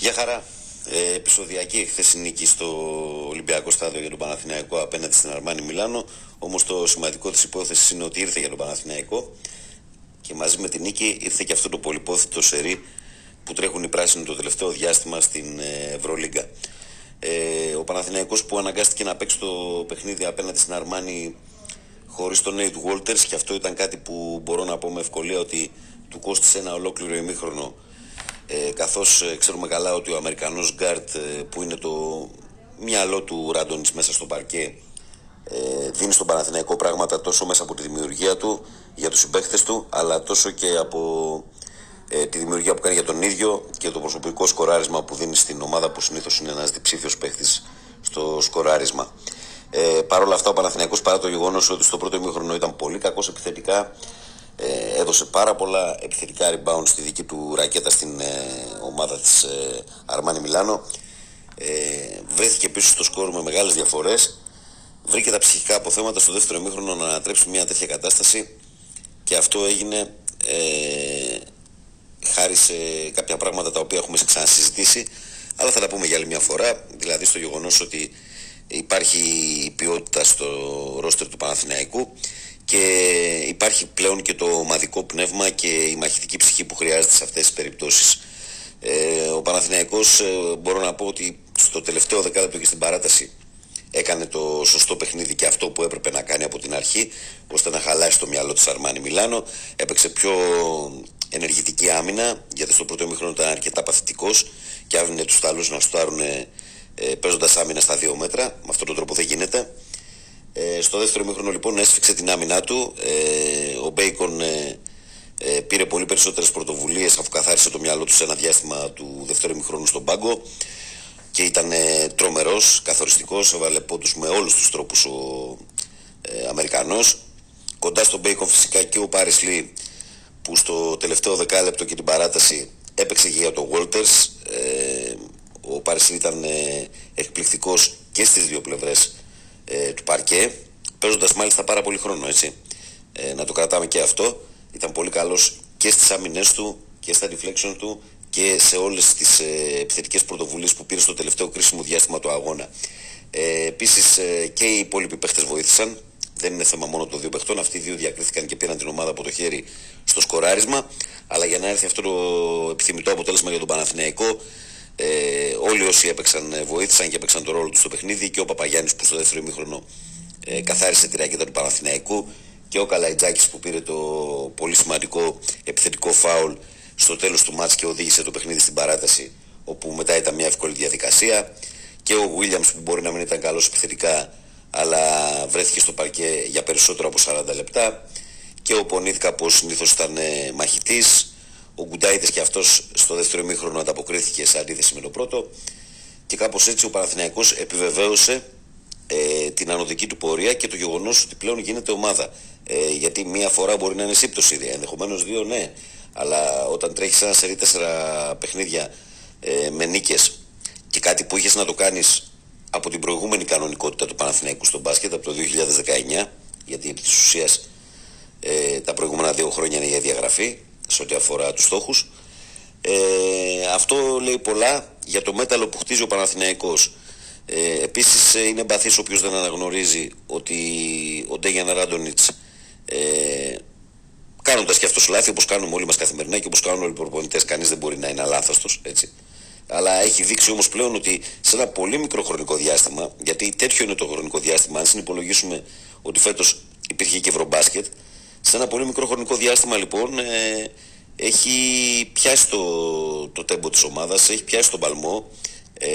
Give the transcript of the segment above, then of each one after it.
Γεια χαρά. Ε, επεισοδιακή χθε νίκη στο Ολυμπιακό Στάδιο για τον Παναθηναϊκό απέναντι στην Αρμάνη Μιλάνο. Όμως το σημαντικό της υπόθεσης είναι ότι ήρθε για τον Παναθηναϊκό και μαζί με την νίκη ήρθε και αυτό το πολυπόθητο σερί που τρέχουν οι πράσινοι το τελευταίο διάστημα στην ε, Ευρωλίγκα. Ε, ο Παναθηναϊκός που αναγκάστηκε να παίξει το παιχνίδι απέναντι στην Αρμάνη χωρίς τον Νέιτ Walters και αυτό ήταν κάτι που μπορώ να πω με ευκολία ότι του κόστησε ένα ολόκληρο ημίχρονο ε, καθώς ε, ξέρουμε καλά ότι ο Αμερικανός Γκάρτ ε, που είναι το μυαλό του Ράντονης μέσα στο παρκέ ε, δίνει στον Παναθηναϊκό πράγματα τόσο μέσα από τη δημιουργία του για τους συμπαίχτες του αλλά τόσο και από ε, τη δημιουργία που κάνει για τον ίδιο και το προσωπικό σκοράρισμα που δίνει στην ομάδα που συνήθως είναι ένας διψήφιος παίχτης στο σκοράρισμα. Ε, Παρ' όλα αυτά ο Παναθηναϊκός παρά το γεγονός ότι στο πρώτο ημίχρονο ήταν πολύ κακός επιθετικά ε, έδωσε πάρα πολλά επιθετικά rebound στη δική του ρακέτα στην ε, ομάδα της ε, Αρμάνι Μιλάνο ε, βρέθηκε πίσω στο σκόρ με μεγάλες διαφορές. Βρήκε τα ψυχικά αποθέματα στο δεύτερο ημίχρονο να ανατρέψει μια τέτοια κατάσταση και αυτό έγινε ε, χάρη σε κάποια πράγματα τα οποία έχουμε ξανασυζητήσει. Αλλά θα τα πούμε για άλλη μια φορά δηλαδή στο γεγονός ότι υπάρχει ποιότητα στο ρόστερ του Παναθηναϊκού και υπάρχει πλέον και το ομαδικό πνεύμα και η μαχητική ψυχή που χρειάζεται σε αυτές τις περιπτώσεις. Ε, ο Παναθηναϊκός ε, μπορώ να πω ότι στο τελευταίο δεκάλεπτο και στην παράταση έκανε το σωστό παιχνίδι και αυτό που έπρεπε να κάνει από την αρχή ώστε να χαλάσει το μυαλό της Αρμάνι Μιλάνο. Έπαιξε πιο ενεργητική άμυνα γιατί στο πρώτο μήχρονο ήταν αρκετά παθητικός και άφηνε τους Ιταλούς να σουτάρουν ε, παίζοντας άμυνα στα δύο μέτρα. Με αυτόν τον τρόπο δεν γίνεται ε, στο δεύτερο ημίχρονο λοιπόν έσφιξε την άμυνά του. Ε, ο Μπέικον ε, ε, πήρε πολύ περισσότερες πρωτοβουλίες αφού καθάρισε το μυαλό του σε ένα διάστημα του δεύτερου ημίχρονου στον πάγκο και ήταν ε, τρομερός, καθοριστικός, έβαλε πόντους με όλους τους τρόπους ο ε, Αμερικανός. Κοντά στον Μπέικον φυσικά και ο Πάρις Λί που στο τελευταίο δεκάλεπτο και την παράταση έπαιξε και για τον Walters. Ε, ο Πάρις Λί ήταν ε, εκπληκτικός και στις δύο πλευρές ε, του παρκέ, παίζοντας μάλιστα πάρα πολύ χρόνο, έτσι. Ε, να το κρατάμε και αυτό. Ήταν πολύ καλός και στις άμυνε του και στα deflection του και σε όλες τις ε, επιθετικές πρωτοβουλίες που πήρε στο τελευταίο κρίσιμο διάστημα του αγώνα. Ε, Επίσης ε, και οι υπόλοιποι παίχτες βοήθησαν. Δεν είναι θέμα μόνο των δύο παιχτών. Αυτοί οι δύο διακρίθηκαν και πήραν την ομάδα από το χέρι στο σκοράρισμα. Αλλά για να έρθει αυτό το επιθυμητό αποτέλεσμα για τον Παναθηναϊκό, ε, όλοι όσοι έπαιξαν ε, βοήθησαν και έπαιξαν τον ρόλο τους στο παιχνίδι και ο Παπαγιάννης που στο δεύτερο ημίχρονο ε, καθάρισε τη ρακέτα του Παναθηναϊκού και ο Καλαϊτζάκης που πήρε το πολύ σημαντικό επιθετικό φάουλ στο τέλος του μάτς και οδήγησε το παιχνίδι στην παράταση όπου μετά ήταν μια εύκολη διαδικασία. Και ο Williams που μπορεί να μην ήταν καλός επιθετικά αλλά βρέθηκε στο παρκέ για περισσότερο από 40 λεπτά. Και ο Πονίθκα που συνήθως ήταν ε, μαχητής ο Γκουντάιτης και αυτός στο δεύτερο μήχρονο ανταποκρίθηκε σε αντίθεση με το πρώτο και κάπως έτσι ο Παναθηναϊκός επιβεβαίωσε ε, την ανωδική του πορεία και το γεγονός ότι πλέον γίνεται ομάδα. Ε, γιατί μία φορά μπορεί να είναι σύμπτωση, ενδεχομένως δύο ναι, αλλά όταν τρέχεις ένα σερί τέσσερα παιχνίδια ε, με νίκες και κάτι που είχες να το κάνεις από την προηγούμενη κανονικότητα του Παναθηναϊκού στο μπάσκετ από το 2019 γιατί επί της ουσίας ε, τα προηγούμενα δύο χρόνια είναι για διαγραφή σε ό,τι αφορά τους στόχους. Ε, αυτό λέει πολλά για το μέταλλο που χτίζει ο Παναθηναϊκός. Ε, επίσης ε, είναι μπαθής όποιος δεν αναγνωρίζει ότι ο Ντέγιαν Ράντονιτς ε, κάνοντας και αυτός λάθη όπως κάνουμε όλοι μας καθημερινά και όπως κάνουν όλοι οι προπονητές κανείς δεν μπορεί να είναι αλάθαστος έτσι. Αλλά έχει δείξει όμως πλέον ότι σε ένα πολύ μικρό χρονικό διάστημα, γιατί τέτοιο είναι το χρονικό διάστημα, αν συνυπολογίσουμε ότι φέτος υπήρχε και ευρωμπάσκετ, σε ένα πολύ μικρό χρονικό διάστημα λοιπόν ε, έχει πιάσει το, το τέμπο της ομάδας, έχει πιάσει τον παλμό, ε,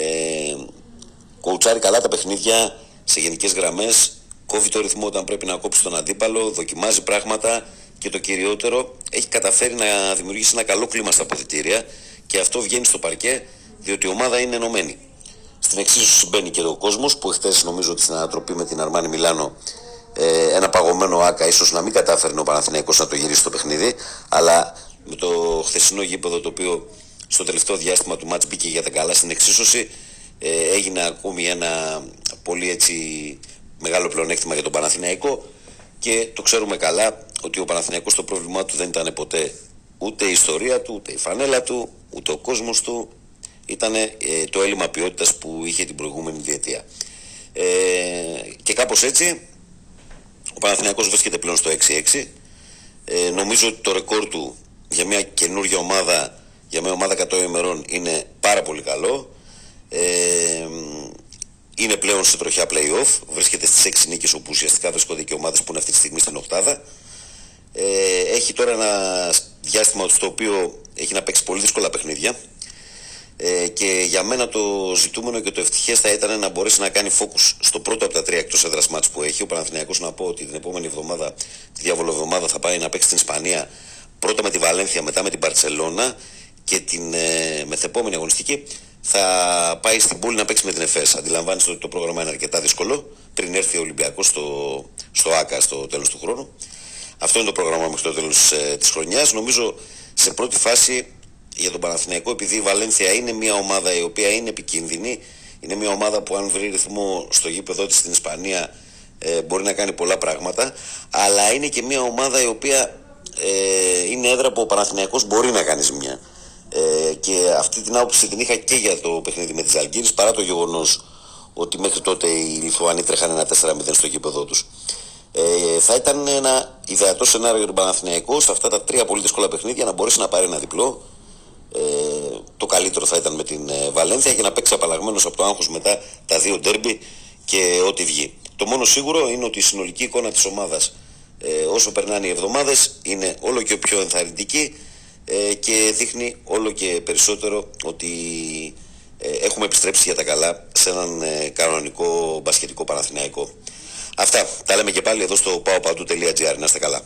κοουτσάρει καλά τα παιχνίδια σε γενικές γραμμές, κόβει το ρυθμό όταν πρέπει να κόψει τον αντίπαλο, δοκιμάζει πράγματα και το κυριότερο έχει καταφέρει να δημιουργήσει ένα καλό κλίμα στα αποδητήρια και αυτό βγαίνει στο παρκέ διότι η ομάδα είναι ενωμένη. Στην εξίσου συμβαίνει και ο κόσμος που εχθές νομίζω ότι στην ανατροπή με την Αρμάνη Μιλάνο ε, ένα παγωμένο άκα, ίσως να μην κατάφερνε ο Παναθηναϊκός να το γυρίσει το παιχνίδι, αλλά με το χθεσινό γήπεδο το οποίο στο τελευταίο διάστημα του μάτς μπήκε για τα καλά στην εξίσωση, ε, έγινε ακόμη ένα πολύ έτσι μεγάλο πλεονέκτημα για τον Παναθηναϊκό και το ξέρουμε καλά ότι ο Παναθηναϊκός το πρόβλημά του δεν ήταν ποτέ ούτε η ιστορία του, ούτε η φανέλα του, ούτε ο κόσμος του, ήταν ε, το έλλειμμα ποιότητας που είχε την προηγούμενη διετία. Ε, και κάπως έτσι ο Παναθηναϊκός βρίσκεται πλέον στο 6-6. Ε, νομίζω ότι το ρεκόρ του για μια καινούργια ομάδα, για μια ομάδα 100 ημερών είναι πάρα πολύ καλό. Ε, είναι πλέον σε τροχιά play-off, βρίσκεται στις 6 νίκες όπου ουσιαστικά βρίσκονται και ομάδες που είναι αυτή τη στιγμή στην οκτάδα. Ε, έχει τώρα ένα διάστημα στο οποίο έχει να παίξει πολύ δύσκολα παιχνίδια ε, και για μένα το ζητούμενο και το ευτυχές θα ήταν να μπορέσει να κάνει focus στο πρώτο από τα τρία εκτός έδρας μάτς που έχει. Ο Παναθηναϊκός να πω ότι την επόμενη εβδομάδα, τη διαβολοβδομάδα θα πάει να παίξει στην Ισπανία πρώτα με τη Βαλένθια, μετά με την Παρσελώνα και την ε, μεθεπόμενη αγωνιστική θα πάει στην Πούλη να παίξει με την ΕΦΕΣ. Αντιλαμβάνεστε ότι το πρόγραμμα είναι αρκετά δύσκολο πριν έρθει ο Ολυμπιακός στο, στο ΆΚΑ στο τέλος του χρόνου. Αυτό είναι το πρόγραμμα μέχρι το τέλος ε, της χρονιάς. Νομίζω σε πρώτη φάση για τον Παναθηναϊκό επειδή η Βαλένθια είναι μια ομάδα η οποία είναι επικίνδυνη είναι μια ομάδα που αν βρει ρυθμό στο γήπεδό της στην Ισπανία ε, μπορεί να κάνει πολλά πράγματα αλλά είναι και μια ομάδα η οποία ε, είναι έδρα που ο Παναθηναϊκός μπορεί να κάνει ζημιά ε, και αυτή την άποψη την είχα και για το παιχνίδι με τις Αλγύρες παρά το γεγονός ότι μέχρι τότε οι Λιθουανοί τρέχαν ένα 4-0 στο γήπεδό τους. Ε, θα ήταν ένα ιδεατό σενάριο για τον Παναθηναϊκό σε αυτά τα τρία πολύ δύσκολα παιχνίδια να μπορέσει να πάρει ένα διπλό ε, το καλύτερο θα ήταν με την ε, Βαλένθια και να παίξει απαλλαγμένος από το άγχος μετά τα δύο ντέρμπι και ό,τι βγει. Το μόνο σίγουρο είναι ότι η συνολική εικόνα της ομάδας ε, όσο περνάνε οι εβδομάδες είναι όλο και πιο ενθαρρυντική ε, και δείχνει όλο και περισσότερο ότι ε, έχουμε επιστρέψει για τα καλά σε έναν ε, κανονικό μπασκετικό Παναθηναϊκό. Αυτά τα λέμε και πάλι εδώ στο paopadu.gr. Να είστε καλά.